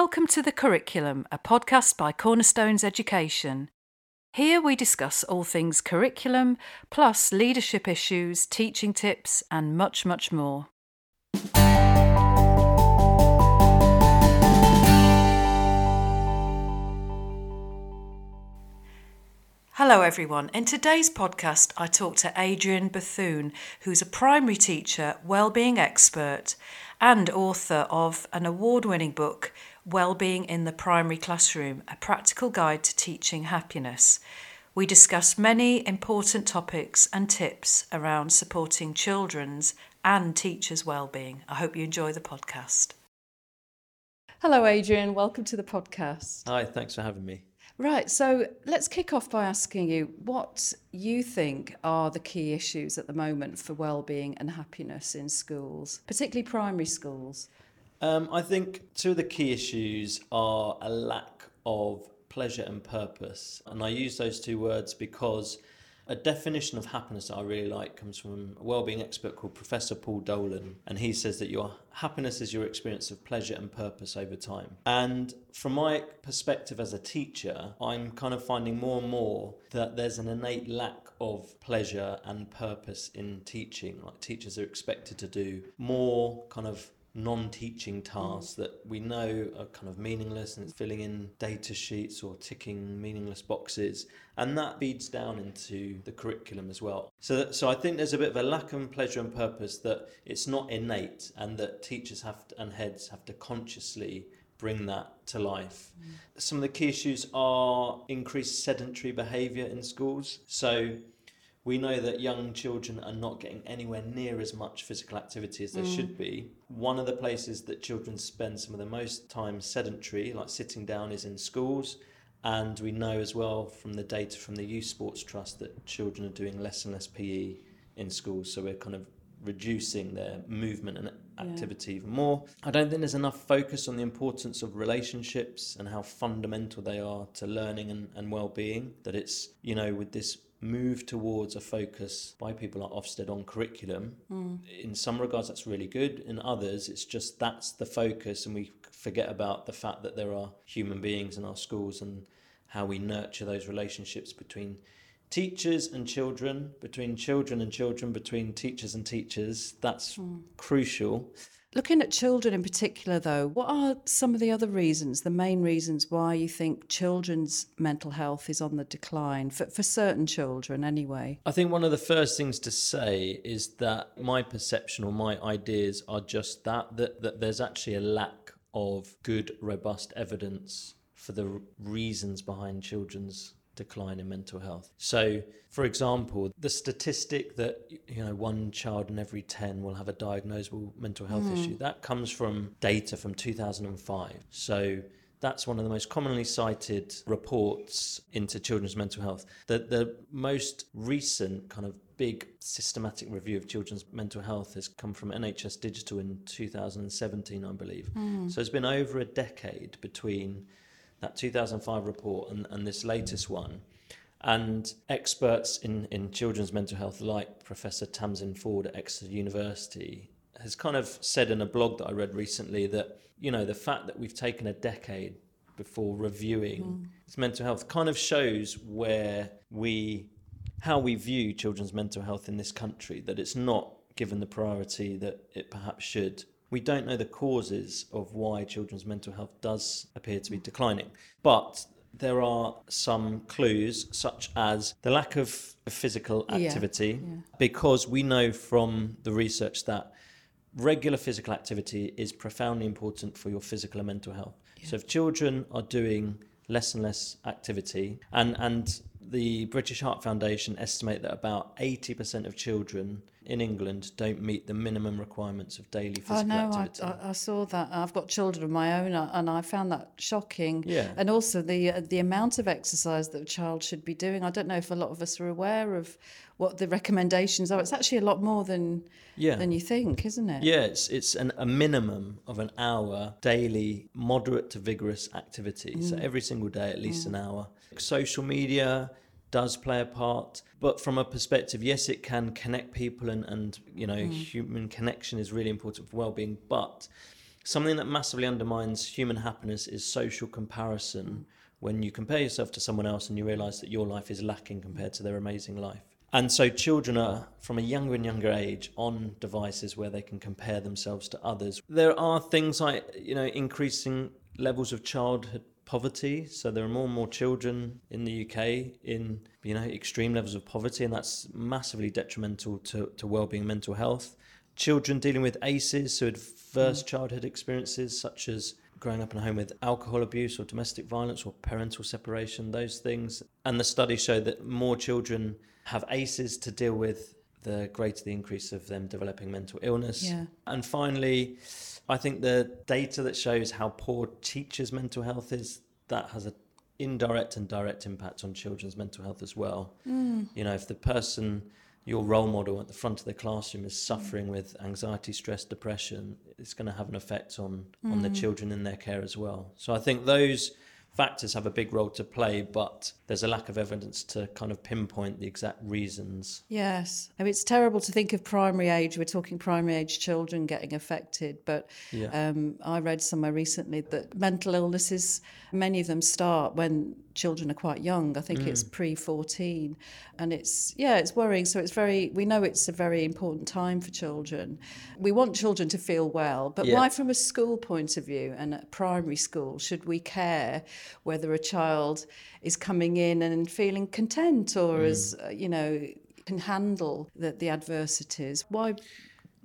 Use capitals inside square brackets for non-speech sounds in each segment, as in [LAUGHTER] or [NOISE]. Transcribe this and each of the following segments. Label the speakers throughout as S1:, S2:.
S1: Welcome to The Curriculum, a podcast by Cornerstones Education. Here we discuss all things curriculum, plus leadership issues, teaching tips, and much, much more. Hello, everyone. In today's podcast, I talk to Adrian Bethune, who's a primary teacher, wellbeing expert, and author of an award winning book, Wellbeing in the Primary Classroom A Practical Guide to Teaching Happiness. We discuss many important topics and tips around supporting children's and teachers' wellbeing. I hope you enjoy the podcast. Hello, Adrian. Welcome to the podcast.
S2: Hi, thanks for having me.
S1: Right, so let's kick off by asking you what you think are the key issues at the moment for well-being and happiness in schools, particularly primary schools.
S2: Um, I think two of the key issues are a lack of pleasure and purpose, and I use those two words because a definition of happiness that I really like comes from a well-being expert called Professor Paul Dolan, and he says that your happiness is your experience of pleasure and purpose over time. And from my perspective as a teacher, I'm kind of finding more and more that there's an innate lack of pleasure and purpose in teaching. Like teachers are expected to do more kind of non-teaching tasks mm. that we know are kind of meaningless and it's filling in data sheets or ticking meaningless boxes and that feeds down into the curriculum as well so that, so I think there's a bit of a lack of pleasure and purpose that it's not innate and that teachers have to, and heads have to consciously bring that to life. Mm. Some of the key issues are increased sedentary behaviour in schools. So we know that young children are not getting anywhere near as much physical activity as they mm. should be. One of the places that children spend some of the most time sedentary, like sitting down, is in schools. And we know as well from the data from the Youth Sports Trust that children are doing less and less PE in schools. So we're kind of reducing their movement and activity yeah. even more. I don't think there's enough focus on the importance of relationships and how fundamental they are to learning and, and well being. That it's, you know, with this move towards a focus by people like Ofsted on curriculum. Mm. In some regards, that's really good. In others, it's just that's the focus, and we forget about the fact that there are human beings in our schools and how we nurture those relationships between teachers and children, between children and children, between teachers and teachers. That's mm. crucial.
S1: Looking at children in particular, though, what are some of the other reasons, the main reasons why you think children's mental health is on the decline, for, for certain children anyway?
S2: I think one of the first things to say is that my perception or my ideas are just that, that, that there's actually a lack of good, robust evidence for the reasons behind children's decline in mental health. So, for example, the statistic that you know one child in every 10 will have a diagnosable mental health mm. issue, that comes from data from 2005. So, that's one of the most commonly cited reports into children's mental health. The, the most recent kind of big systematic review of children's mental health has come from NHS Digital in 2017, I believe. Mm. So it's been over a decade between that 2005 report and, and this latest one. And experts in, in children's mental health, like Professor Tamsin Ford at Exeter University, has kind of said in a blog that I read recently that, you know, the fact that we've taken a decade before reviewing mm. its mental health kind of shows where we, how we view children's mental health in this country, that it's not given the priority that it perhaps should we don't know the causes of why children's mental health does appear to be declining, but there are some clues, such as the lack of physical activity, yeah, yeah. because we know from the research that regular physical activity is profoundly important for your physical and mental health. Yeah. So if children are doing less and less activity, and, and the British Heart Foundation estimate that about 80% of children in England don't meet the minimum requirements of daily physical
S1: I know,
S2: activity.
S1: I, I, saw that. I've got children of my own, uh, and I found that shocking.
S2: Yeah.
S1: And also the uh, the amount of exercise that a child should be doing. I don't know if a lot of us are aware of what the recommendations are. It's actually a lot more than yeah. than you think, isn't it?
S2: Yeah, it's it's an, a minimum of an hour daily, moderate to vigorous activity. Mm. So every single day, at least mm. an hour. Social media does play a part but from a perspective yes it can connect people and and you know mm. human connection is really important for well-being but something that massively undermines human happiness is social comparison. When you compare yourself to someone else and you realize that your life is lacking compared to their amazing life. And so children are from a younger and younger age on devices where they can compare themselves to others. There are things like, you know, increasing levels of childhood poverty. So there are more and more children in the UK in, you know, extreme levels of poverty and that's massively detrimental to, to well-being mental health. Children dealing with ACEs, so adverse mm. childhood experiences such as growing up in a home with alcohol abuse or domestic violence or parental separation, those things. And the studies show that more children have ACEs to deal with, the greater the increase of them developing mental illness.
S1: Yeah.
S2: And finally, I think the data that shows how poor teachers' mental health is, that has an indirect and direct impact on children's mental health as well.
S1: Mm.
S2: You know, if the person your role model at the front of the classroom is suffering with anxiety, stress, depression, it's going to have an effect on mm. on the mm. children in their care as well. So I think those factors have a big role to play, but there's a lack of evidence to kind of pinpoint the exact reasons.
S1: Yes. I mean, it's terrible to think of primary age. We're talking primary age children getting affected, but
S2: yeah.
S1: um, I read somewhere recently that mental illnesses, many of them start when children are quite young. I think mm. it's pre 14. And it's, yeah, it's worrying. So it's very, we know it's a very important time for children. We want children to feel well, but
S2: yeah.
S1: why, from a school point of view and at primary school, should we care whether a child is coming in and feeling content or mm. as, uh, you know, can handle the, the adversities? Why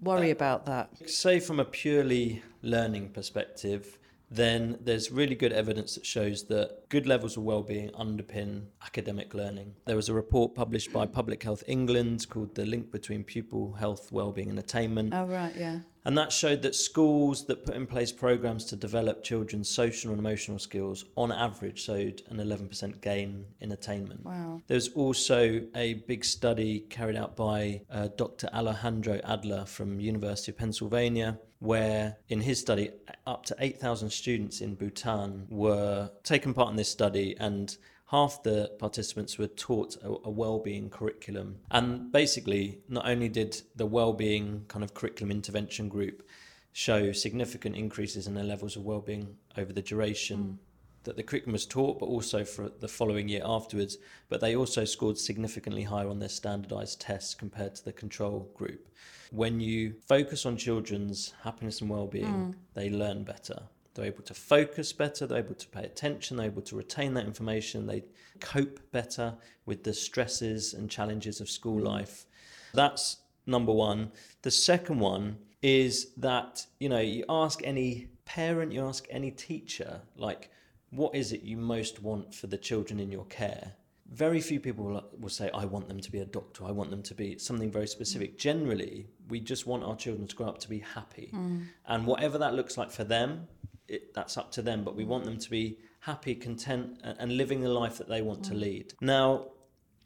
S1: worry uh, about that?
S2: Say, from a purely learning perspective, then there's really good evidence that shows that good levels of well-being underpin academic learning. There was a report published by Public Health England called "The Link Between Pupil Health, Wellbeing and Attainment."
S1: Oh right, yeah.
S2: And that showed that schools that put in place programs to develop children's social and emotional skills, on average, showed an 11% gain in attainment.
S1: Wow.
S2: There's also a big study carried out by uh, Dr. Alejandro Adler from University of Pennsylvania, where in his study, up to 8,000 students in Bhutan were taken part in this study and half the participants were taught a, a well-being curriculum and basically not only did the well-being kind of curriculum intervention group show significant increases in their levels of well-being over the duration mm. that the curriculum was taught but also for the following year afterwards but they also scored significantly higher on their standardized tests compared to the control group when you focus on children's happiness and well-being mm. they learn better they're able to focus better, they're able to pay attention, they're able to retain that information, they cope better with the stresses and challenges of school mm. life. That's number one. The second one is that, you know, you ask any parent, you ask any teacher, like, what is it you most want for the children in your care? Very few people will, say, I want them to be a doctor, I want them to be something very specific. Generally, we just want our children to grow up to be happy.
S1: Mm.
S2: And whatever that looks like for them, it, that's up to them, but we want them to be happy, content, and, living the life that they want mm. to lead. Now,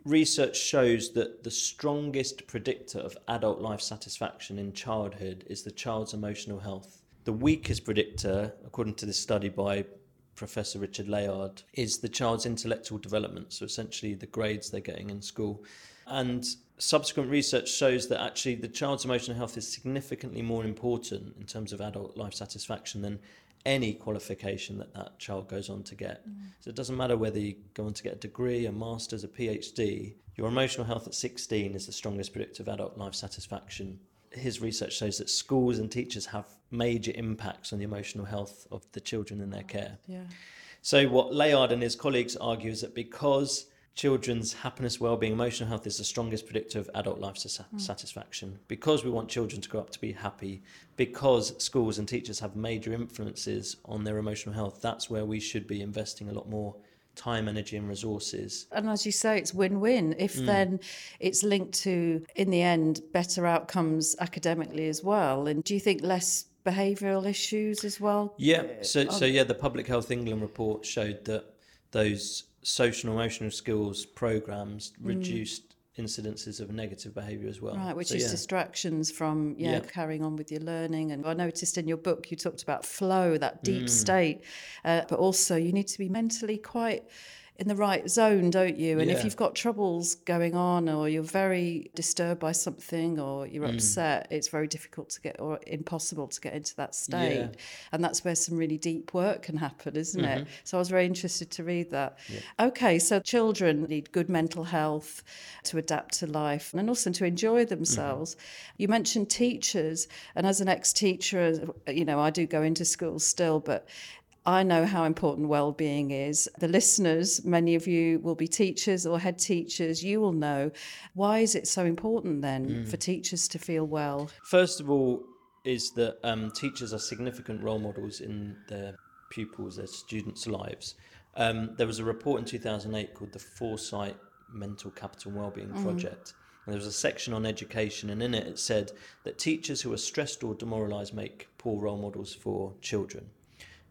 S2: research shows that the strongest predictor of adult life satisfaction in childhood is the child's emotional health. The weakest predictor, according to this study by Professor Richard Layard, is the child's intellectual development, so essentially the grades they're getting in school. And subsequent research shows that actually the child's emotional health is significantly more important in terms of adult life satisfaction than any qualification that that child goes on to get. Mm. So it doesn't matter whether you go on to get a degree, a master's, a PhD, your emotional health at 16 is the strongest predictor of adult life satisfaction. His research shows that schools and teachers have major impacts on the emotional health of the children in their care.
S1: Yeah.
S2: So, what Layard and his colleagues argue is that because children's happiness, well-being, emotional health is the strongest predictor of adult life mm. satisfaction. Because we want children to grow up to be happy, because schools and teachers have major influences on their emotional health, that's where we should be investing a lot more time, energy, and resources.
S1: And as you say, it's win-win. If mm. then it's linked to, in the end, better outcomes academically as well. And do you think less behavioural issues as well?
S2: Yeah. So, so yeah, the Public Health England report showed that those social and emotional skills programs mm. reduced incidences of negative behaviour as well.
S1: Right, which
S2: so,
S1: is
S2: yeah.
S1: distractions from yeah, yeah, carrying on with your learning. And I noticed in your book you talked about flow, that deep mm. state, uh, but also you need to be mentally quite in the right zone, don't you? And
S2: Yeah.
S1: if you've got troubles going on, or you're very disturbed by something, or you're
S2: Mm.
S1: upset, it's very difficult to get, or impossible to get into that state.
S2: Yeah.
S1: And that's where some really deep work can happen, isn't
S2: Mm-hmm.
S1: it? So I was very interested to read that. Okay, so children need good mental health to adapt to life and also to enjoy themselves. You mentioned teachers, and as an ex teacher, you know, I do go into schools still, but I know how important well-being is. The listeners, many of you will be teachers or head teachers. You will know why is it so important then for teachers to feel well?
S2: First of all, is that um, teachers are significant role models in their pupils, their students' lives. Um, there was a report in 2008 called the Foresight Mental Capital and Wellbeing Project. And there was a section on education, and in it it said that teachers who are stressed or demoralised make poor role models for children.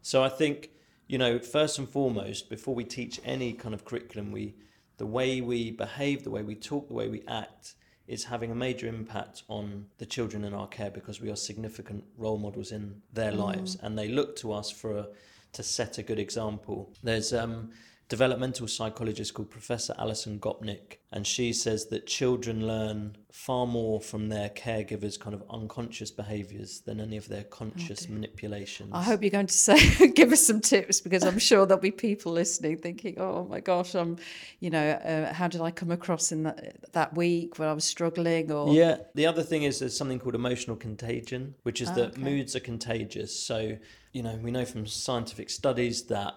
S2: So I think, you know, first and foremost, before we teach any kind of curriculum, we the way we behave, the way we talk, the way we act is having a major impact on the children in our care because we are significant role models in their lives and they look to us for a, to set a good example. There's um developmental psychologist called Professor Alison Gopnik, and she says that children learn far more from their caregivers' kind of unconscious behaviours than any of their conscious manipulations.
S1: I hope you're going to say, [LAUGHS] give us some tips because I'm sure there'll be people listening thinking, oh my gosh, I'm, you know, uh, how did I come across in that, that week when I was struggling or.
S2: Yeah. The other thing is there's something called emotional contagion, which is
S1: Ah,
S2: that
S1: okay.
S2: moods are contagious. So, you know, we know from scientific studies that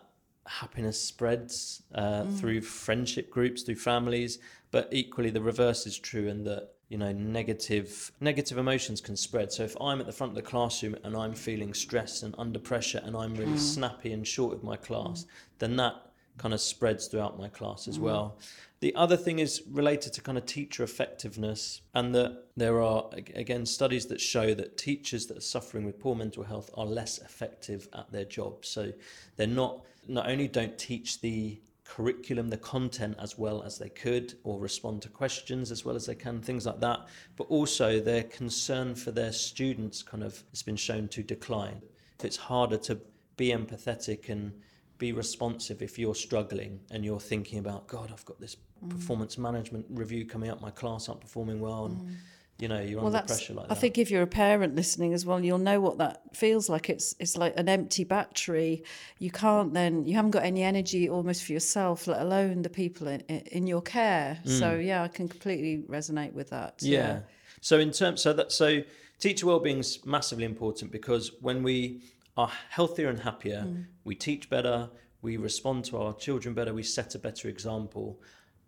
S2: happiness spreads uh,
S1: Mm.
S2: through friendship groups, through families, but equally the reverse is true in that you know negative negative emotions can spread. So if i'm at the front of the classroom and i'm feeling stressed and under pressure and i'm really snappy and short with my class then that kind of spreads throughout my class as well. The other thing is related to kind of teacher effectiveness and that there are again studies that show that teachers that are suffering with poor mental health are less effective at their job. So they're not not only don't teach the curriculum, the content as well as they could, or respond to questions as well as they can, things like that. But also their concern for their students kind of has been shown to decline. It's harder to be empathetic and be responsive if you're struggling and you're thinking about, God, I've got this mm. performance management review coming up, my class aren't performing well, and mm. You know, you're
S1: Well,
S2: under pressure like
S1: I
S2: that.
S1: think if you're a parent listening as well, you'll know what that feels like. It's it's like an empty battery. You can't then. You haven't got any energy almost for yourself, let alone the people in in your care. So yeah, I can completely resonate with that.
S2: Mm. Yeah. So in terms, so that so teacher wellbeing is massively important because when we are healthier and happier, we teach better, we respond to our children better, we set a better example.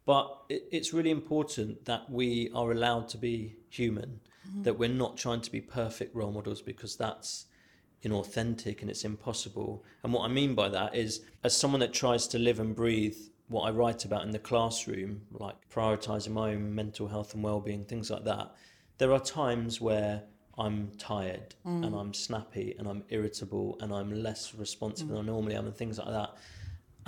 S2: But it, it's really important that we are allowed to be human, mm-hmm. that we're not trying to be perfect role models because that's inauthentic and it's impossible. And what I mean by that is, as someone that tries to live and breathe what I write about in the classroom, like prioritizing my own mental health and well-being, things like that, there are times where I'm tired and mm. I'm snappy and I'm irritable and I'm less responsive mm. than I normally am and things like that.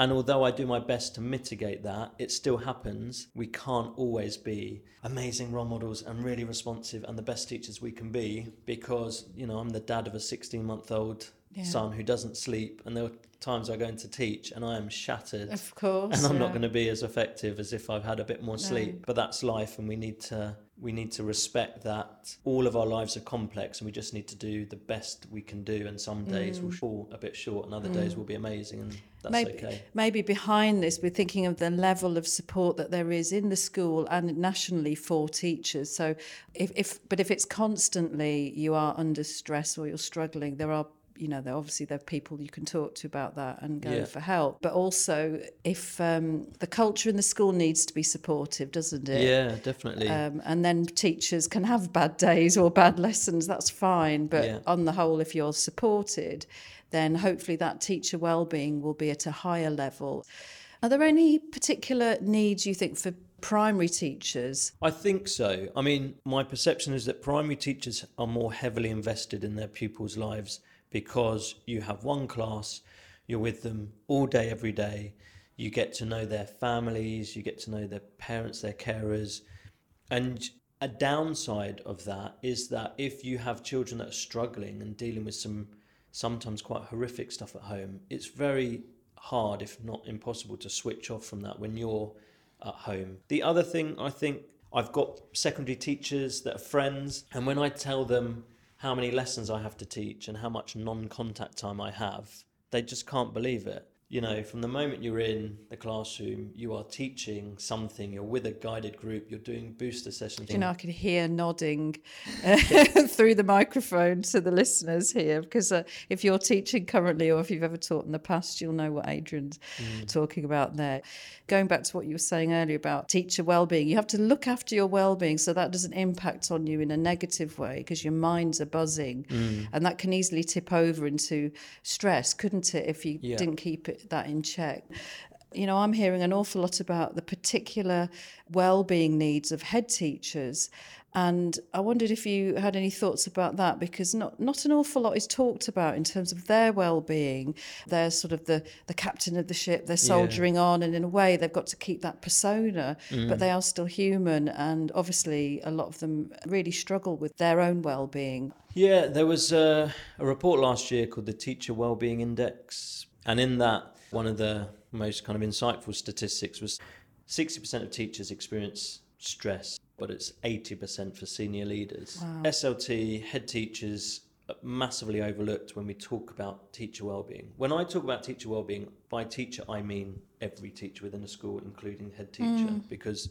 S2: And although I do my best to mitigate that, it still happens. We can't always be amazing role models and really responsive and the best teachers we can be because, you know, I'm the dad of a 16 month old
S1: Yeah.
S2: son who doesn't sleep. And there are times I go in to teach and I am shattered.
S1: Of course.
S2: And I'm not going to be as effective as if I've had a bit more sleep. But that's life, and we need to we need to respect that all of our lives are complex, and we just need to do the best we can do. And some mm. days will fall a bit short, and other mm. days will be amazing, and that's
S1: maybe,
S2: okay.
S1: maybe behind this, we're thinking of the level of support that there is in the school and nationally for teachers. So, if, if but if it's constantly you are under stress or you're struggling, there are you know obviously there are people you can talk to about that and go
S2: Yeah.
S1: for help. But also, if um, the culture in the school needs to be supportive, doesn't it?
S2: Yeah, definitely.
S1: Um, and then teachers can have bad days or bad lessons, that's fine. But
S2: Yeah.
S1: on the whole, if you're supported, then hopefully that teacher well-being will be at a higher level. Are there any particular needs you think for primary teachers?
S2: I think so. I mean, my perception is that primary teachers are more heavily invested in their pupils' lives because you have one class, you're with them all day, every day. You get to know their families, you get to know their parents, their carers. And a downside of that is that if you have children that are struggling and dealing with some sometimes quite horrific stuff at home, it's very hard, if not impossible, to switch off from that when you're at home. The other thing I think I've got secondary teachers that are friends, and when I tell them how many lessons I have to teach and how much non contact time I have, they just can't believe it you know, from the moment you're in the classroom, you are teaching something, you're with a guided group, you're doing booster sessions.
S1: You know, I can hear nodding [LAUGHS] uh, [LAUGHS] through the microphone to the listeners here because uh, if you're teaching currently or if you've ever taught in the past, you'll know what Adrian's mm. talking about there. Going back to what you were saying earlier about teacher well-being, you have to look after your well-being so that doesn't impact on you in a negative way because your minds are buzzing mm. and that can easily tip over into stress, couldn't it, if you yeah. didn't keep it that in check. You know, I'm hearing an awful lot about the particular well-being needs of head teachers and I wondered if you had any thoughts about that because not not an awful lot is talked about in terms of their well-being. They're sort of the the captain of the ship. They're soldiering yeah. on, and in a way, they've got to keep that persona, mm. but they are still human. And obviously, a lot of them really struggle with their own well-being.
S2: Yeah, there was a, a report last year called the Teacher Wellbeing Index and in that, one of the most kind of insightful statistics was 60% of teachers experience stress, but it's 80% for senior leaders. Wow. SLT, head teachers, massively overlooked when we talk about teacher well-being. When I talk about teacher well-being, by teacher I mean every teacher within a school, including head teacher, mm. because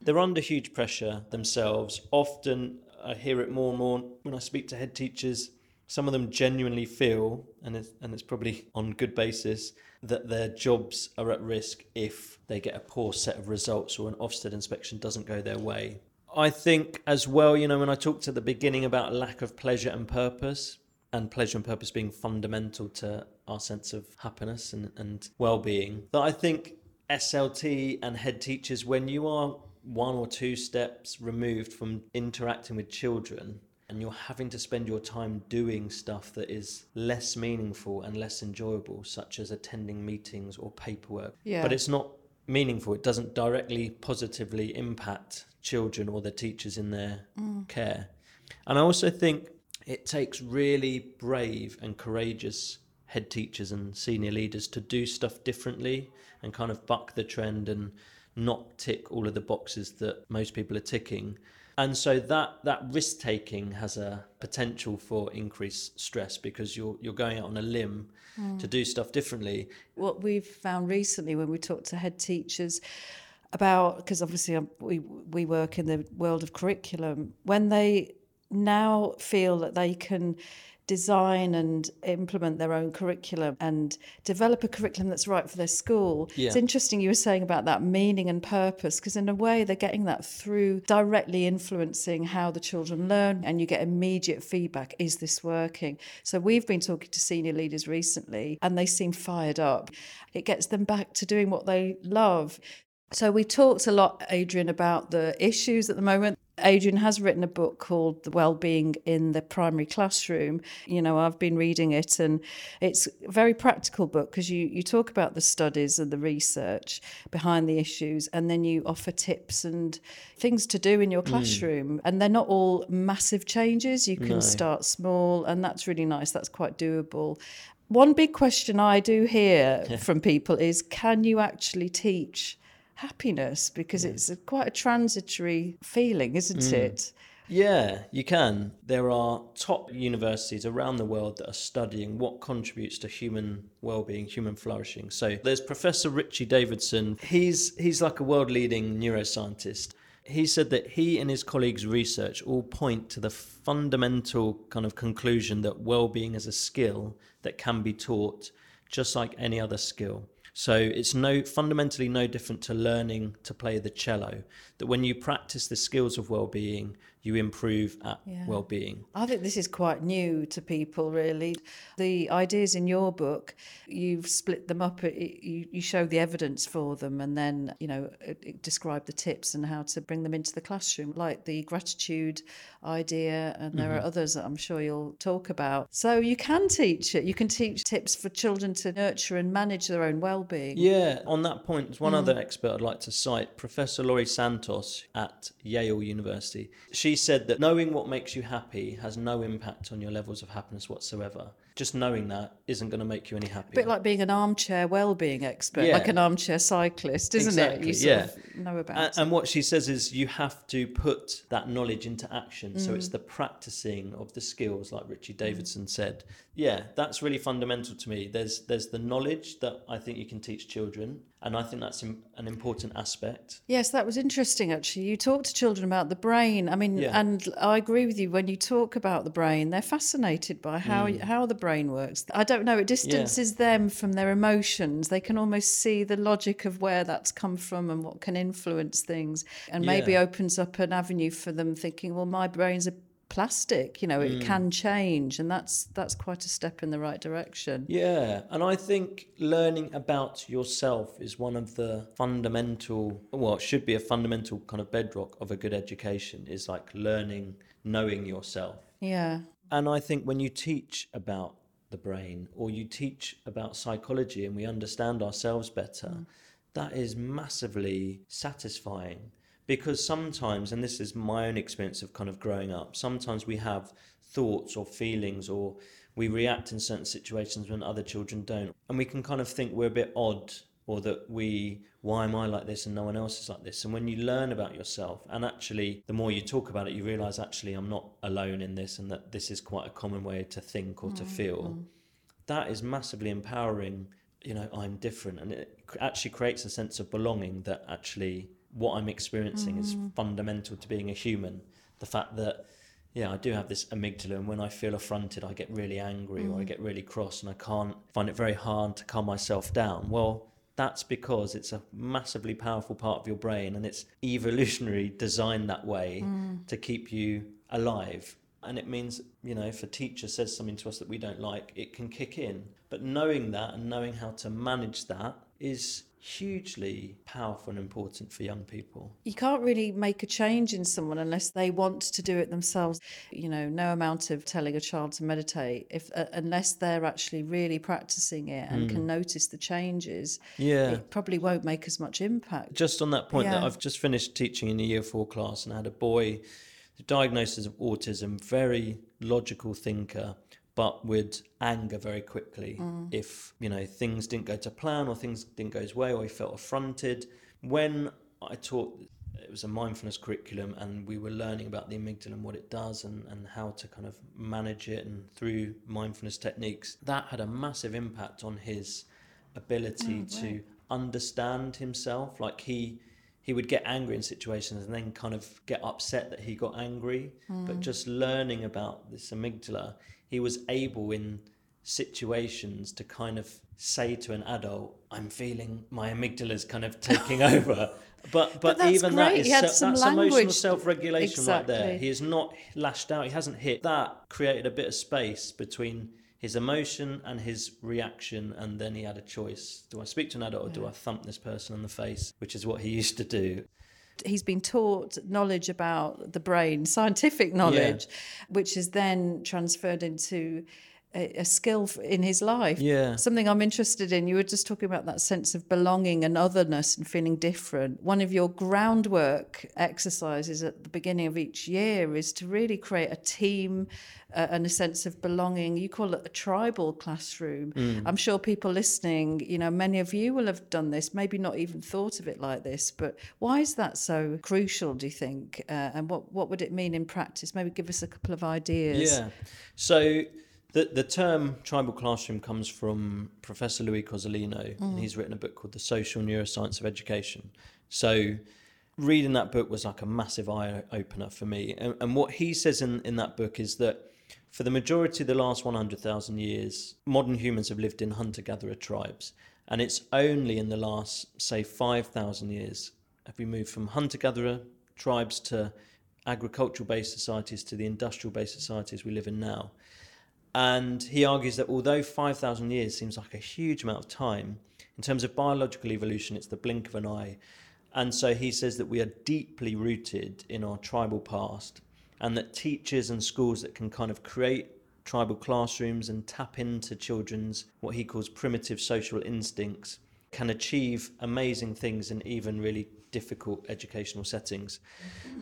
S2: they're under huge pressure themselves. Often I hear it more and more when I speak to head teachers some of them genuinely feel, and it's, and it's probably on good basis, that their jobs are at risk if they get a poor set of results or an Ofsted inspection doesn't go their way. I think as well, you know, when I talked at the beginning about lack of pleasure and purpose, and pleasure and purpose being fundamental to our sense of happiness and, and well being, that I think SLT and head teachers, when you are one or two steps removed from interacting with children, and you're having to spend your time doing stuff that is less meaningful and less enjoyable, such as attending meetings or paperwork. Yeah. But it's not meaningful, it doesn't directly positively impact children or the teachers in their mm. care. And I also think it takes really brave and courageous head teachers and senior leaders to do stuff differently and kind of buck the trend and not tick all of the boxes that most people are ticking and so that that risk taking has a potential for increased stress because you're you're going out on a limb mm. to do stuff differently
S1: what we've found recently when we talk to head teachers about because obviously um, we we work in the world of curriculum when they now feel that they can design and implement their own curriculum and develop a curriculum that's right for their school. Yeah. It's interesting you were saying about that meaning and purpose because in a way they're getting that through directly influencing how the children learn and you get immediate feedback is this working? So we've been talking to senior leaders recently and they seem fired up. It gets them back to doing what they love. So we talked a lot, Adrian, about the issues at the moment. Adrian has written a book called The Wellbeing in the Primary Classroom. You know, I've been reading it and it's a very practical book because you, you talk about the studies and the research behind the issues and then you offer tips and things to do in your mm. classroom. Mm. And they're not all massive changes. You can no. start small and that's really nice. That's quite doable. One big question I do hear [LAUGHS] from people is can you actually teach happiness because it's a, quite a transitory feeling, isn't mm. it?
S2: Yeah, you can. There are top universities around the world that are studying what contributes to human well-being, human flourishing. So there's Professor Richie Davidson. He's he's like a world-leading neuroscientist. He said that he and his colleagues' research all point to the fundamental kind of conclusion that well-being is a skill that can be taught just like any other skill. So it's no fundamentally no different to learning to play the cello. That when you practice the skills of well-being, you improve at yeah. well-being.
S1: I think this is quite new to people really. The ideas in your book, you've split them up you, you show the evidence for them and then, you know, describe the tips and how to bring them into the classroom like the gratitude idea and there mm-hmm. are others that I'm sure you'll talk about. So you can teach it. You can teach tips for children to nurture and manage their own well-being.
S2: Yeah, on that point, there's one mm. other expert I'd like to cite, Professor Laurie Santos at Yale University. She said that knowing what makes you happy has no impact on your levels of happiness whatsoever. just knowing that isn't going to make you any happier.
S1: A bit like being an armchair well-being expert,
S2: Yeah.
S1: like an armchair cyclist, isn't it? You sort
S2: yeah.
S1: of know about.
S2: And, and what she says is you have to put that knowledge into action. So
S1: Mm.
S2: it's the practicing of the skills, like Richie Davidson said. Yeah, that's really fundamental to me. There's there's the knowledge that I think you can teach children, and I think that's an important aspect.
S1: Yes, that was interesting actually. You talk to children about the brain. I mean,
S2: Yeah.
S1: and I agree with you when you talk about the brain, they're fascinated by how
S2: Mm.
S1: how the brain works. I don't know, it distances them from their emotions. They can almost see the logic of where that's come from and what can influence things and maybe
S2: Yeah.
S1: opens up an avenue for them thinking, well, my brain's a plastic, you know,
S2: Mm.
S1: it can change and that's that's quite a step in the right direction.
S2: Yeah, and I think learning about yourself is one of the fundamental, well, it should be a fundamental kind of bedrock of a good education, is like learning, knowing yourself.
S1: Yeah.
S2: And I think when you teach about the brain or you teach about psychology and we understand ourselves better, that is massively satisfying. Because sometimes, and this is my own experience of kind of growing up, sometimes we have thoughts or feelings or we react in certain situations when other children don't. And we can kind of think we're a bit odd or that we, why am I like this and no one else is like this? And when you learn about yourself, and actually, the more you talk about it, you realize actually I'm not alone in this and that this is quite a common way to think or to mm, feel. Mm. That is massively empowering. You know, I'm different. And it actually creates a sense of belonging that actually what I'm experiencing is mm. fundamental to being a human. The fact that, yeah, I do have this amygdala, and when I feel affronted, I get really angry or I mm. get really cross, and I can't find it very hard to calm myself down. Well, that's because it's a massively powerful part of your brain, and it's evolutionary [LAUGHS] designed that way mm. to keep you alive. And it means, you know, if a teacher says something to us that we don't like, it can kick in. But knowing that and knowing how to manage that is hugely powerful and important for young people.
S1: You can't really make a change in someone unless they want to do it themselves. You know, no amount of telling a child to meditate if uh, unless they're actually really practicing it and can notice the changes.
S2: Yeah.
S1: It probably won't make as much impact.
S2: Just on that point, that I've just finished teaching in a year four class and I had a boy diagnosis of autism, very logical thinker, but would anger very quickly mm. if you know things didn't go to plan or things didn't go his way or he felt affronted. When I taught, it was a mindfulness curriculum, and we were learning about the amygdala and what it does and, and how to kind of manage it and through mindfulness techniques. That had a massive impact on his ability oh, to understand himself. Like he he would get angry in situations and then kind of get upset that he got angry. But mm. just learning about this amygdala, he was able in situations to kind of say to an adult, "I'm feeling my amygdala's kind of taking [LAUGHS] over." But but,
S1: that's
S2: even that
S1: great.
S2: is
S1: He had
S2: se- that's emotional self-regulation right there. He has not lashed out. He hasn't hit. That created a bit of space between his emotion and his reaction, and then he had a choice: do I speak to an adult or do I thump this person in the face? Which is what he used to do.
S1: He's been taught knowledge about the brain, scientific knowledge, which is then transferred into a, a skill in his life.
S2: Yeah.
S1: Something I'm interested in. You were just talking about that sense of belonging and otherness and feeling different. One of your groundwork exercises at the beginning of each year is to really create a team uh, and a sense of belonging. You call it a tribal classroom. I'm sure people listening, you know, many of you will have done this, maybe not even thought of it like this, but why is that so crucial, do you think? Uh, and what, what would it mean in practice? Maybe give us a couple of ideas.
S2: Yeah. So the the term tribal classroom comes from Professor Louis Cozolino, and mm. he's written a book called The Social Neuroscience of Education. So reading that book was like a massive eye opener for me. And, and what he says in, in that book is that for the majority of the last 100,000 years, modern humans have lived in hunter gatherer tribes. And it's only in the last, say, 5,000 years have we moved from hunter gatherer tribes to agricultural based societies to the industrial based societies we live in now. And he argues that although 5,000 years seems like a huge amount of time, in terms of biological evolution, it's the blink of an eye. And so he says that we are deeply rooted in our tribal past, and that teachers and schools that can kind of create tribal classrooms and tap into children's what he calls primitive social instincts can achieve amazing things in even really difficult educational settings.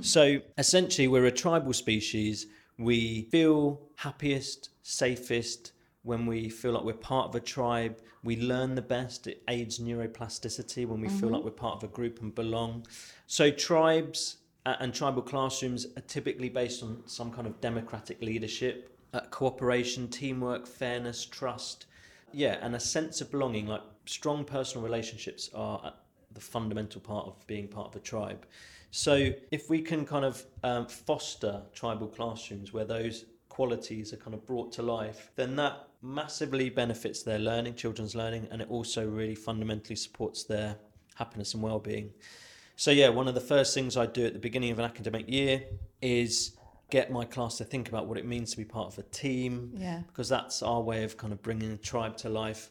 S2: So essentially, we're a tribal species. We feel happiest, safest, when we feel like we're part of a tribe, we learn the best. It aids neuroplasticity when we feel
S1: Mm-hmm.
S2: like we're part of a group and belong. So, tribes uh, and tribal classrooms are typically based on some kind of democratic leadership, uh, cooperation, teamwork, fairness, trust. Yeah, and a sense of belonging, like strong personal relationships, are the fundamental part of being part of a tribe. So, if we can kind of um, foster tribal classrooms where those qualities are kind of brought to life, then that massively benefits their learning, children's learning, and it also really fundamentally supports their happiness and well-being. So yeah, one of the first things I do at the beginning of an academic year is get my class to think about what it means to be part of a team
S1: Yeah.
S2: because that's our way of kind of bringing a tribe to life.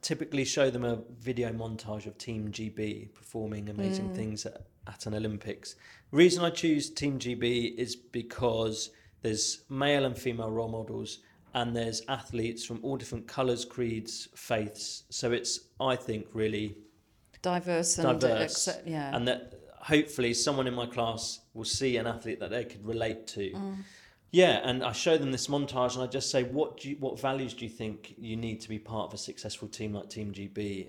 S2: Typically, show them a video montage of Team GB performing amazing mm. things at, at an Olympics. Reason I choose Team GB is because there's male and female role models, and there's athletes from all different colours, creeds, faiths. So it's, I think, really
S1: Diverse and
S2: diverse,
S1: accept- yeah.
S2: and that hopefully someone in my class will see an athlete that they could relate to. Mm. Yeah, and I show them this montage, and I just say, "What do you, what values do you think you need to be part of a successful team like Team GB?"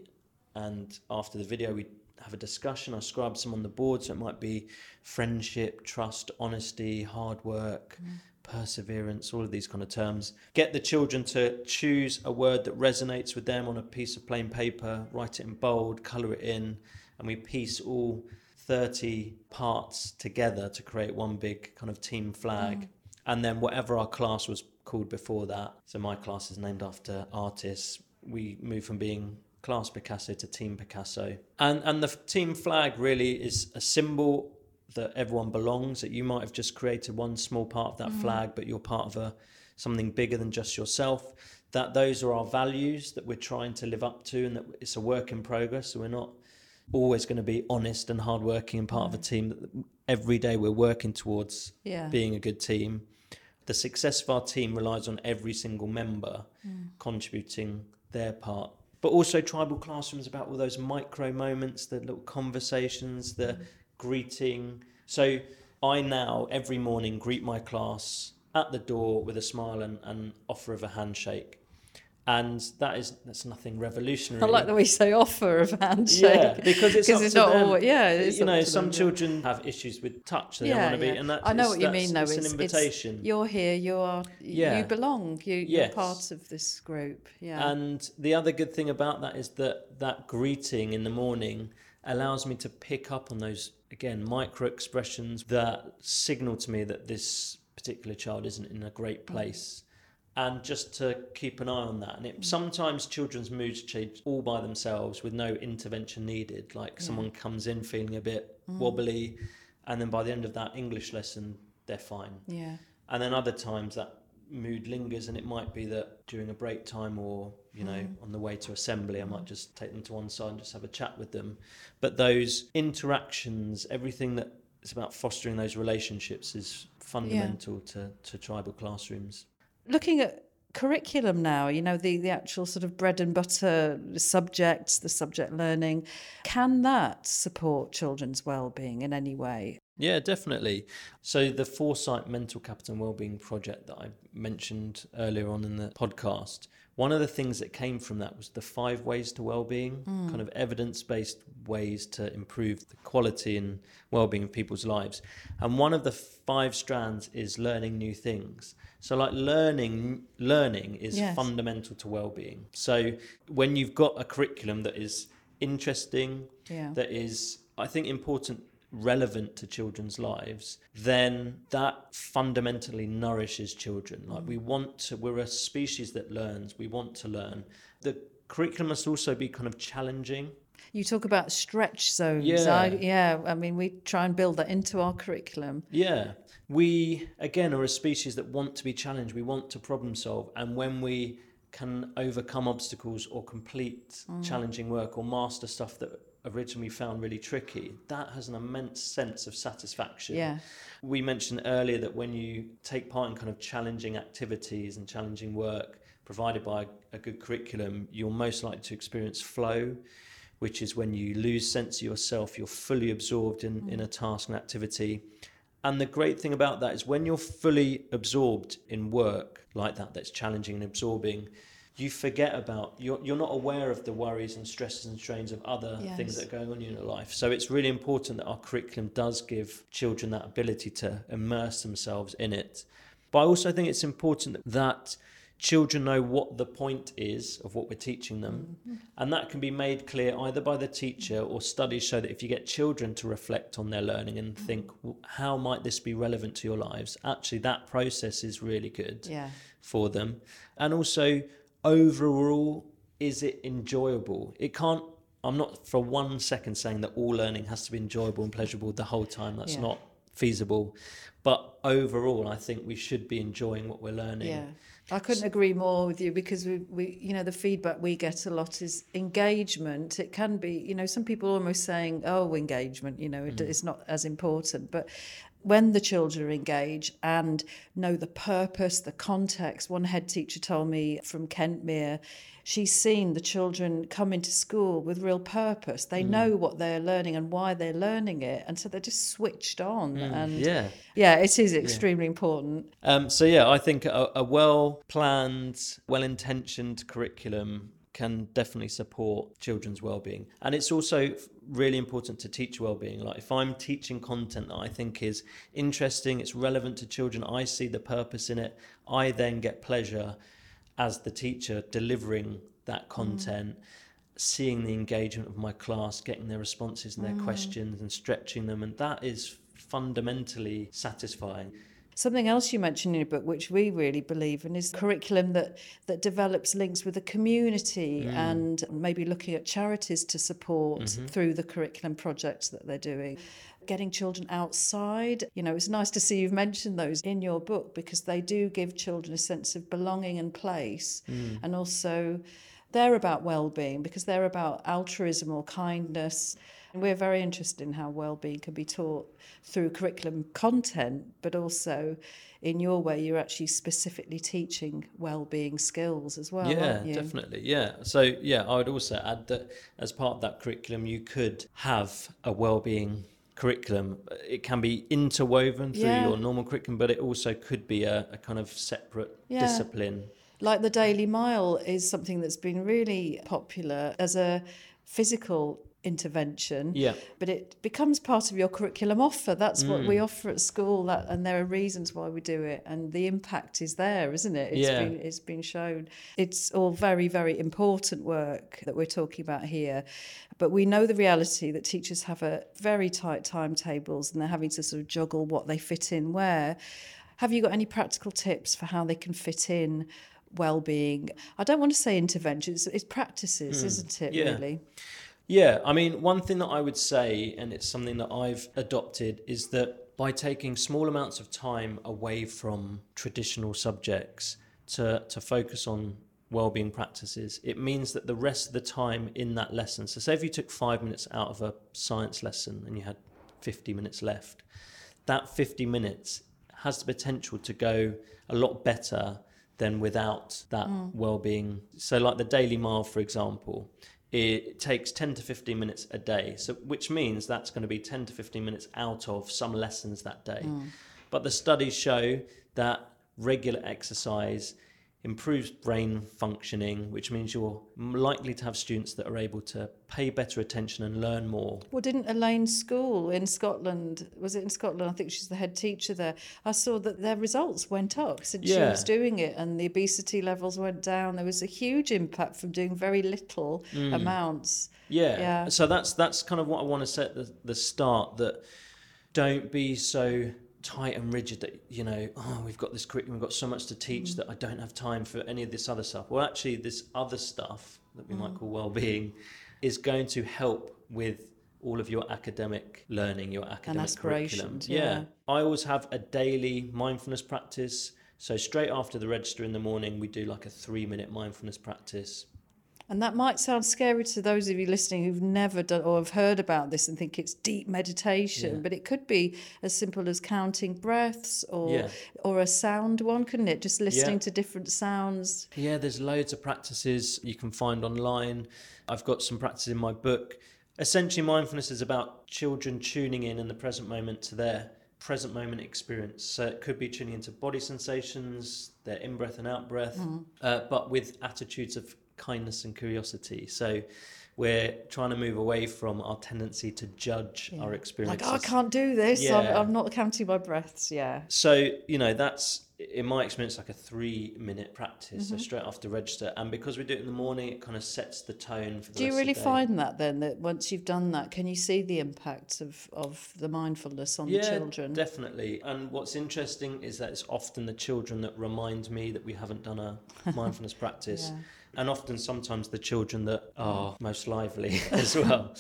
S2: And after the video, we have a discussion. I scribe some on the board, so it might be friendship, trust, honesty, hard work. Mm. Perseverance, all of these kind of terms. Get the children to choose a word that resonates with them on a piece of plain paper, write it in bold, colour it in, and we piece all 30 parts together to create one big kind of team flag. Mm. And then whatever our class was called before that, so my class is named after artists, we move from being class Picasso to team Picasso. And and the team flag really is a symbol that everyone belongs, that you might have just created one small part of that mm-hmm. flag, but you're part of a something bigger than just yourself. That those are our values that we're trying to live up to and that it's a work in progress. So we're not always going to be honest and hardworking and part of a mm-hmm. team that every day we're working towards
S1: Yeah.
S2: being a good team. The success of our team relies on every single member mm. contributing their part. But also tribal classrooms about all those micro moments, the little conversations, the mm-hmm. greeting. So I now every morning greet my class at the door with a smile and, an offer of a handshake. And that is that's nothing revolutionary.
S1: I like the way you say offer of handshake.
S2: Yeah, because it's,
S1: it's not
S2: them.
S1: always, yeah. It's
S2: you know, some
S1: them, yeah.
S2: children have issues with touch; they don't want to be, and that
S1: I know
S2: is-
S1: what you mean, though.
S2: It's,
S1: It's,
S2: an
S1: it's-
S2: invitation,
S1: you're here. You are.
S2: Yeah.
S1: You belong. You,
S2: Yes.
S1: You're part of this group. Yeah.
S2: and the other good thing about that is that that greeting in the morning allows me to pick up on those again micro expressions that signal to me that this particular child isn't in a great mm. place. And just to keep an eye on that, and it, mm. sometimes children's moods change all by themselves with no intervention needed. Like someone comes in feeling a bit mm. wobbly, and then by the end of that English lesson, they're fine.
S1: yeah.
S2: And then other times that mood lingers, and it might be that during a break time or, you know, mm. on the way to assembly, I might just take them to one side and just have a chat with them. But those interactions, everything that is about fostering those relationships is fundamental to, to tribal classrooms.
S1: Looking at curriculum now you know the the actual sort of bread and butter subjects the subject learning can that support children's well-being in any way
S2: Yeah, definitely. So the Foresight Mental Capital and Wellbeing project that I mentioned earlier on in the podcast, one of the things that came from that was the five ways to well-being, hmm. kind of evidence-based ways to improve the quality and well-being of people's lives. And one of the five strands is learning new things. So like learning learning is
S1: Yes.
S2: fundamental to well-being. So when you've got a curriculum that is interesting,
S1: yeah
S2: that is, I think, important, relevant to children's lives, then that fundamentally nourishes children. Like we want to, we're a species that learns. We want to learn. The curriculum must also be kind of challenging.
S1: You talk about stretch zones.
S2: Yeah.
S1: I, yeah i mean we try and build that into our curriculum.
S2: Yeah, we again are a species that want to be challenged. We want to problem solve, and when we can overcome obstacles or complete mm. challenging work or master stuff that originally found really tricky, that has an immense sense of satisfaction.
S1: yeah.
S2: We mentioned earlier that when you take part in kind of challenging activities and challenging work provided by a good curriculum, you're most likely to experience flow, which is when you lose sense of yourself, you're fully absorbed in, in a mm. task and activity. And the great thing about that is when you're fully absorbed in work like that, that's challenging and absorbing, you forget about you're you're not aware of the worries and stresses and strains of other
S1: Yes.
S2: things that are going on in your life. So it's really important that our curriculum does give children that ability to immerse themselves in it. But I also think it's important that children know what the point is of what we're teaching them. Mm-hmm. And that can be made clear either by the teacher or studies show that if you get children to reflect on their learning and mm-hmm. think, how might this be relevant to your lives? Actually, that process is really good
S1: Yeah.
S2: for them. And also, overall, is it enjoyable? It can't, I'm not for one second saying that all learning has to be enjoyable and pleasurable the whole time. That's
S1: Yeah.
S2: not feasible. But overall, I think we should be enjoying what we're learning.
S1: Yeah. I couldn't agree more with you because we, we, you know, the feedback we get a lot is engagement. It can be, you know, some people almost saying, oh, engagement, you know, it, mm. it's not as important. But when the children are engaged and know the purpose, the context, one head teacher told me from Kentmere, she's seen the children come into school with real purpose. They know what they're learning and why they're learning it. And so they're just switched on. And
S2: Yeah.
S1: yeah, it is extremely important.
S2: Um, so yeah, I think a, a well planned, well intentioned curriculum can definitely support children's well-being and it's also really important to teach well-being. Like if i'm teaching content that i think is interesting it's relevant to children i see the purpose in it i then get pleasure as the teacher delivering that mm. content seeing the engagement of my class getting their responses and their mm. questions and stretching them and that is fundamentally satisfying
S1: Something else you mentioned in your book, which we really believe in, is curriculum that, that develops links with the community mm. and maybe looking at charities to support mm-hmm. through the curriculum projects that they're doing. Getting children outside. You know, it's nice to see you've mentioned those in your book because they do give children a sense of belonging and place. Mm. And also, they're about well-being because they're about altruism or kindness. And we're very interested in how well-being can be taught through curriculum content, but also in your way, you're actually specifically teaching well-being skills as well.
S2: yeah, definitely. Yeah. So yeah, I would also add that as part of that curriculum, you could have a well-being curriculum. It can be interwoven through
S1: Yeah.
S2: your normal curriculum, but it also could be a, a kind of separate
S1: Yeah.
S2: discipline.
S1: Like the Daily Mile is something that's been really popular as a physical intervention.
S2: Yeah.
S1: But it becomes part of your curriculum offer. That's what
S2: Mm.
S1: we offer at school. That and there are reasons why we do it, and the impact is there, isn't it? It's
S2: Yeah.
S1: been it's been shown. It's all very very important work that we're talking about here, but we know the reality that teachers have a very tight timetables and they're having to sort of juggle what they fit in where. Have you got any practical tips for how they can fit in? well-being i don't want to say interventions it's practices isn't it.
S2: Yeah.
S1: really
S2: Yeah, I mean, one thing that I would say, and it's something that I've adopted, is that by taking small amounts of time away from traditional subjects to, to focus on well-being practices, it means that the rest of the time in that lesson, so say if you took five minutes out of a science lesson and you had 50 minutes left, that 50 minutes has the potential to go a lot better than without that mm. well-being. So like the Daily Mile, for example, it takes 10 to 15 minutes a day. So which means that's going to be 10 to 15 minutes out of some lessons that day. Mm. But the studies show that regular exercise improves brain functioning which means you're likely to have students that are able to pay better attention and learn more
S1: Well, didn't Elaine School in Scotland, was it in Scotland? I think she's the head teacher there. I saw that their results went up since she was doing it and the obesity levels went down. There was a huge impact from doing very little
S2: Mm.
S1: amounts.
S2: Yeah.
S1: Yeah.
S2: So that's that's kind of what I want to set the, the start that don't be so tight and rigid that you know oh we've got this curriculum we've got so much to teach mm. that I don't have time for any of this other stuff. Well, actually, this other stuff that we might mm. call well-being is going to help with all of your academic learning, your academic curriculum.
S1: aspirations, yeah.
S2: I always have a daily mindfulness practice. So straight after the register in the morning, we do like a three-minute mindfulness practice.
S1: And that might sound scary to those of you listening who've never done or have heard about this and think it's deep meditation,
S2: Yeah.
S1: but it could be as simple as counting breaths or
S2: Yeah.
S1: or a sound one, couldn't it? Just listening
S2: Yeah.
S1: to different sounds.
S2: Yeah, there's loads of practices you can find online. I've got some practices in my book. Essentially, mindfulness is about children tuning in in the present moment to their present moment experience. So it could be tuning into body sensations, their in breath and out breath,
S1: Mm.
S2: uh, but with attitudes of kindness and curiosity. So we're trying to move away from our tendency to judge our
S1: Like,
S2: experiences.
S1: oh, I can't do this. I'm,
S2: Yeah.
S1: I'm not counting my breaths. Yeah.
S2: So, you know, that's in my experience like a three minute practice,
S1: Mm-hmm.
S2: so straight after register. And because we do it in the morning, it kind of sets the tone for the
S1: Do you
S2: rest
S1: really
S2: of the day.
S1: find that then that once you've done that, can you see the impact of, of the mindfulness on the children?
S2: Definitely. And what's interesting is that it's often the children that remind me that we haven't done a [LAUGHS] mindfulness practice. And often, sometimes, the children that mm. are most lively [LAUGHS] as well.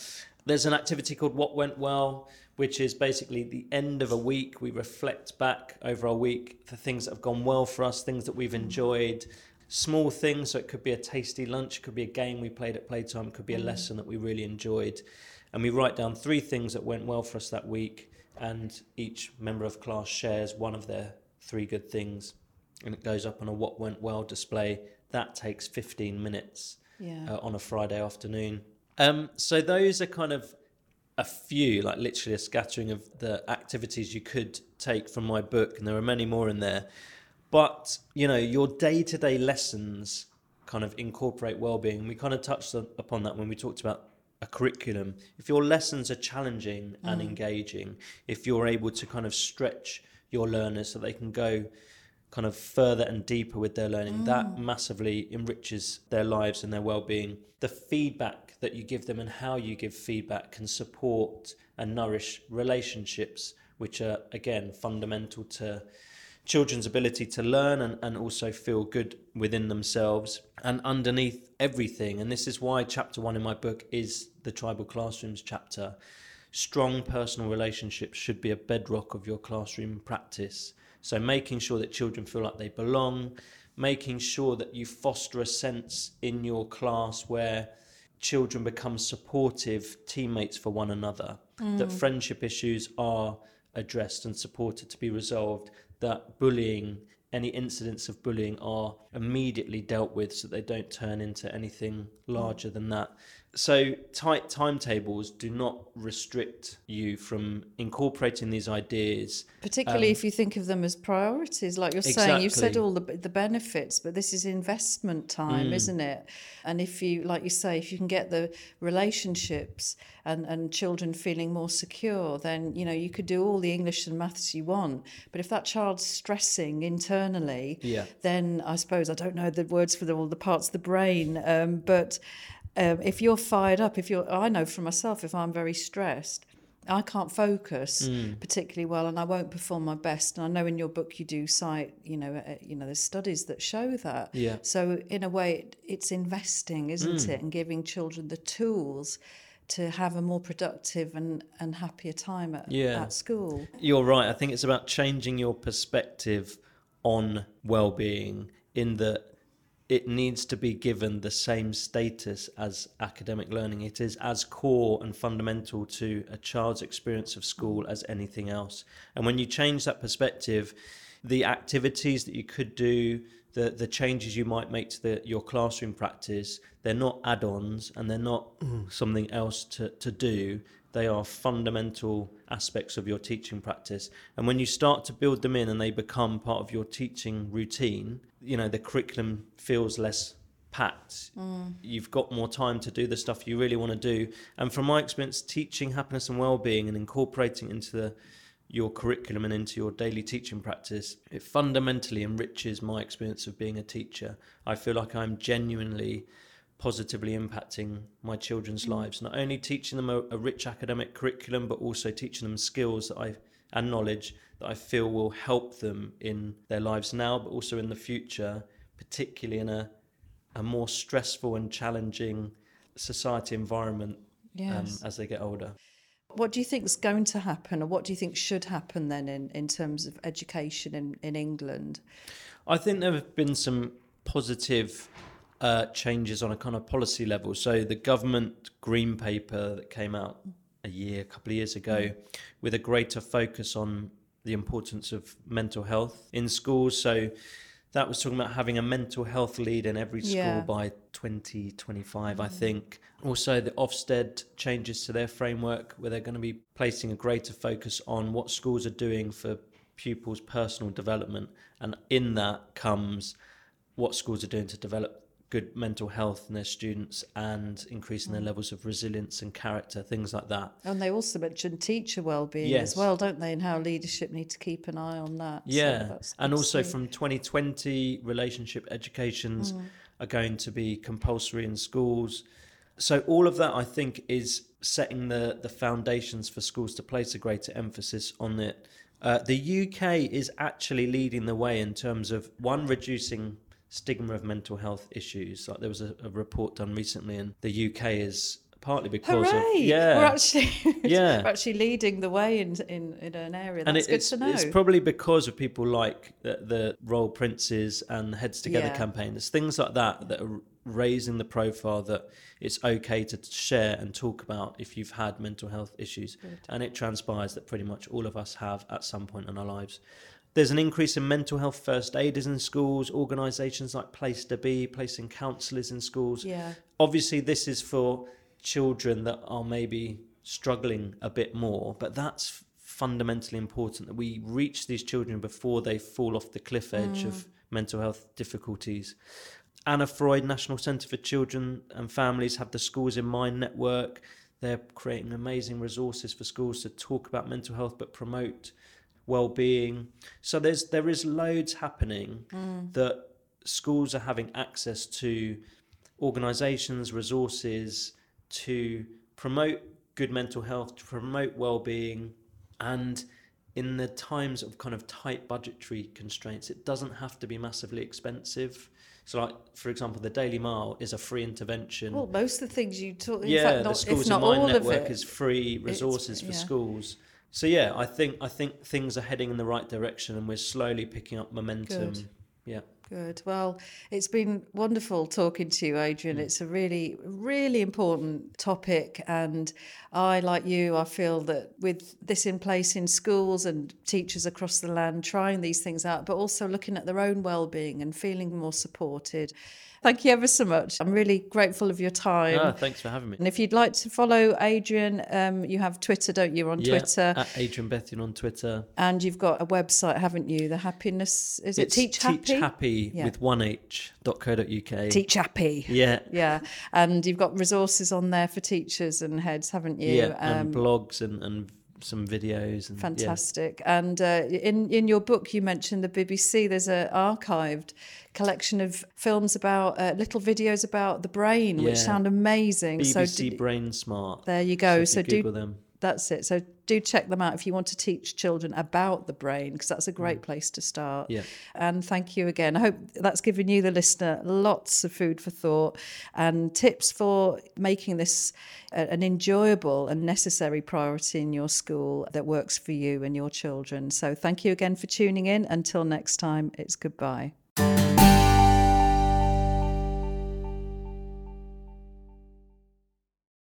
S2: There's an activity called What Went Well, which is basically the end of a week. We reflect back over our week the things that have gone well for us, things that we've mm. enjoyed, small things. So it could be a tasty lunch, it could be a game we played at playtime, it could be a mm. lesson that we really enjoyed. And we write down three things that went well for us that week, and each member of class shares one of their three good things. And it goes up on a What Went Well display. That takes 15 minutes
S1: Yeah.
S2: uh, on a Friday afternoon. Um, so those are kind of a few, like literally a scattering of the activities you could take from my book, and there are many more in there. But you know, your day-to-day lessons kind of incorporate well-being. We kind of touched on- upon that when we talked about a curriculum. If your lessons are challenging and engaging, if you're able to kind of stretch your learners so they can go kind of further and deeper with their learning, that mm. massively enriches their lives and their well-being. The feedback that you give them and how you give feedback can support and nourish relationships, which are again fundamental to children's ability to learn and, and also feel good within themselves and underneath everything. And this is why chapter one in my book is the tribal classrooms chapter. Strong personal relationships should be a bedrock of your classroom practice so making sure that children feel like they belong making sure that you foster a sense in your class where children become supportive teammates for one another, that mm. friendship issues are addressed and supported to be resolved, that bullying, any incidents of bullying are immediately dealt with so they don't turn into anything larger than that. So, tight timetables do not restrict you from incorporating these ideas.
S1: Particularly if you think of them as priorities, like you're saying, you've said all the the benefits, but this is investment time, isn't it? And if you, like you say, if you can get the relationships and and children feeling more secure, then you know you could do all the English and maths you want. But if that child's stressing internally,
S2: Yeah.
S1: then I suppose I don't know the words for the, all the parts of the brain, um, but um, if you're fired up, if you're, I know for myself, if I'm very stressed, I can't focus
S2: Mm.
S1: particularly well, and I won't perform my best. And I know in your book you do cite, you know, uh, you know, there's studies that show that.
S2: Yeah.
S1: So in a way, it, it's investing, isn't
S2: Mm.
S1: it, and giving children the tools to have a more productive and, and happier time at,
S2: Yeah.
S1: at school.
S2: You're right. I think it's about changing your perspective on well-being in that it needs to be given the same status as academic learning. It is as core and fundamental to a child's experience of school as anything else. And when you change that perspective, the activities that you could do, the the changes you might make to the, your classroom practice, they're not add-ons and they're not mm. something else to, to do. They are fundamental aspects of your teaching practice. And when you start to build them in and they become part of your teaching routine, you know, the curriculum feels less packed. Mm. You've got more time to do the stuff you really want to do. And from my experience, teaching happiness and well-being and incorporating into the your curriculum and into your daily teaching practice, it fundamentally enriches my experience of being a teacher. I feel like I'm genuinely positively impacting my children's mm. lives, not only teaching them a, a rich academic curriculum, but also teaching them skills that I and knowledge that I feel will help them in their lives now, but also in the future, particularly in a a more stressful and challenging society environment
S1: Yes.
S2: um, as they get older.
S1: What do you think is going to happen, or what do you think should happen then in, in terms of education in, in England?
S2: I think there have been some positive uh, changes on a kind of policy level. So the government green paper that came out a year, a couple of years ago, with a greater focus on the importance of mental health in schools. So that was talking about having a mental health lead in every school
S1: Yeah.
S2: by 2025, I mm. think. Also, the Ofsted changes to their framework where they're going to be placing a greater focus on what schools are doing for pupils' personal development. And in that comes what schools are doing to develop good mental health in their students and increasing their levels of resilience and character, things like that.
S1: And they also mention teacher well-being
S2: Yes.
S1: as well, don't they? And how leadership need to keep an eye on that.
S2: Yeah,
S1: that's
S2: and also from 2020, relationship educations are going to be compulsory in schools. So all of that, I think, is setting the the foundations for schools to place a greater emphasis on it. Uh, the UK is actually leading the way in terms of one reducing stigma of mental health issues. Like there was a, a report done recently, and the UK is partly because
S1: Hooray!
S2: of yeah,
S1: We're actually [LAUGHS]
S2: Yeah.
S1: we're actually leading the way in in, in an area. That's
S2: and it,
S1: good
S2: it's,
S1: to know.
S2: it's probably because of people like the, the Royal Princes and the Heads Together
S1: Yeah.
S2: campaign. There's things like that that are raising the profile that it's okay to share and talk about if you've had mental health issues. And it transpires that pretty much all of us have at some point in our lives. There's an increase in mental health first aiders in schools, organisations like Place2Be, placing counsellors in schools.
S1: Yeah.
S2: obviously this is for children that are maybe struggling a bit more but that's fundamentally important that we reach these children before they fall off the cliff edge of mm. mental health difficulties. Anna freud national centre for children and families have the schools in mind network. They're creating amazing resources for schools to talk about mental health but promote well-being so there's there is loads happening hmm. that schools are having access to organizations, resources to promote good mental health, to promote well-being, and in the times of kind of tight budgetary constraints, it doesn't have to be massively expensive. So, like for example, the Daily Mile is a free intervention.
S1: Well, most of the things you talk, in
S2: yeah,
S1: fact,
S2: the Schools in
S1: not
S2: Mind
S1: all of
S2: network
S1: it.
S2: is free resources for
S1: yeah.
S2: schools. So yeah, I think I think things are heading in the right direction, and we're slowly picking up momentum.
S1: Good.
S2: Yeah.
S1: Good. Well, it's been wonderful talking to you, Adrian.
S2: Mm.
S1: It's a really, really important topic. And I, like you, I feel that with this in place in schools and teachers across the land trying these things out, but also looking at their own well-being and feeling more supported. Thank you ever so much. I'm really grateful of your time.
S2: Ah, thanks for having me.
S1: And if you'd like to follow Adrian, um, you have Twitter, don't you, on
S2: Yeah,
S1: Twitter?
S2: at Adrian Bethune on Twitter.
S1: and you've got a website, haven't you? The happiness, is it
S2: It's
S1: Teach Happy?
S2: Teach Happy
S1: Yeah.
S2: with one H dot co dot uk.
S1: Teach Happy.
S2: Yeah.
S1: Yeah, and you've got resources on there for teachers and heads, haven't you?
S2: Yeah, and
S1: Um,
S2: blogs and, and some videos and yeah.
S1: fantastic. And uh, in in your book, you mentioned the BBC. There's a archived collection of films about uh, little videos about the brain, which sound amazing. so
S2: BBC
S1: d-
S2: Brain Smart.
S1: there you go.
S2: if
S1: So,
S2: you
S1: do
S2: Google them.
S1: That's it. So do check them out if you want to teach children about the brain, because that's a great place to start.
S2: Mm. Yeah.
S1: And thank you again. I hope that's given you, the listener, lots of food for thought and tips for making this an enjoyable and necessary priority in your school that works for you and your children. So thank you again for tuning in. Until next time, it's goodbye.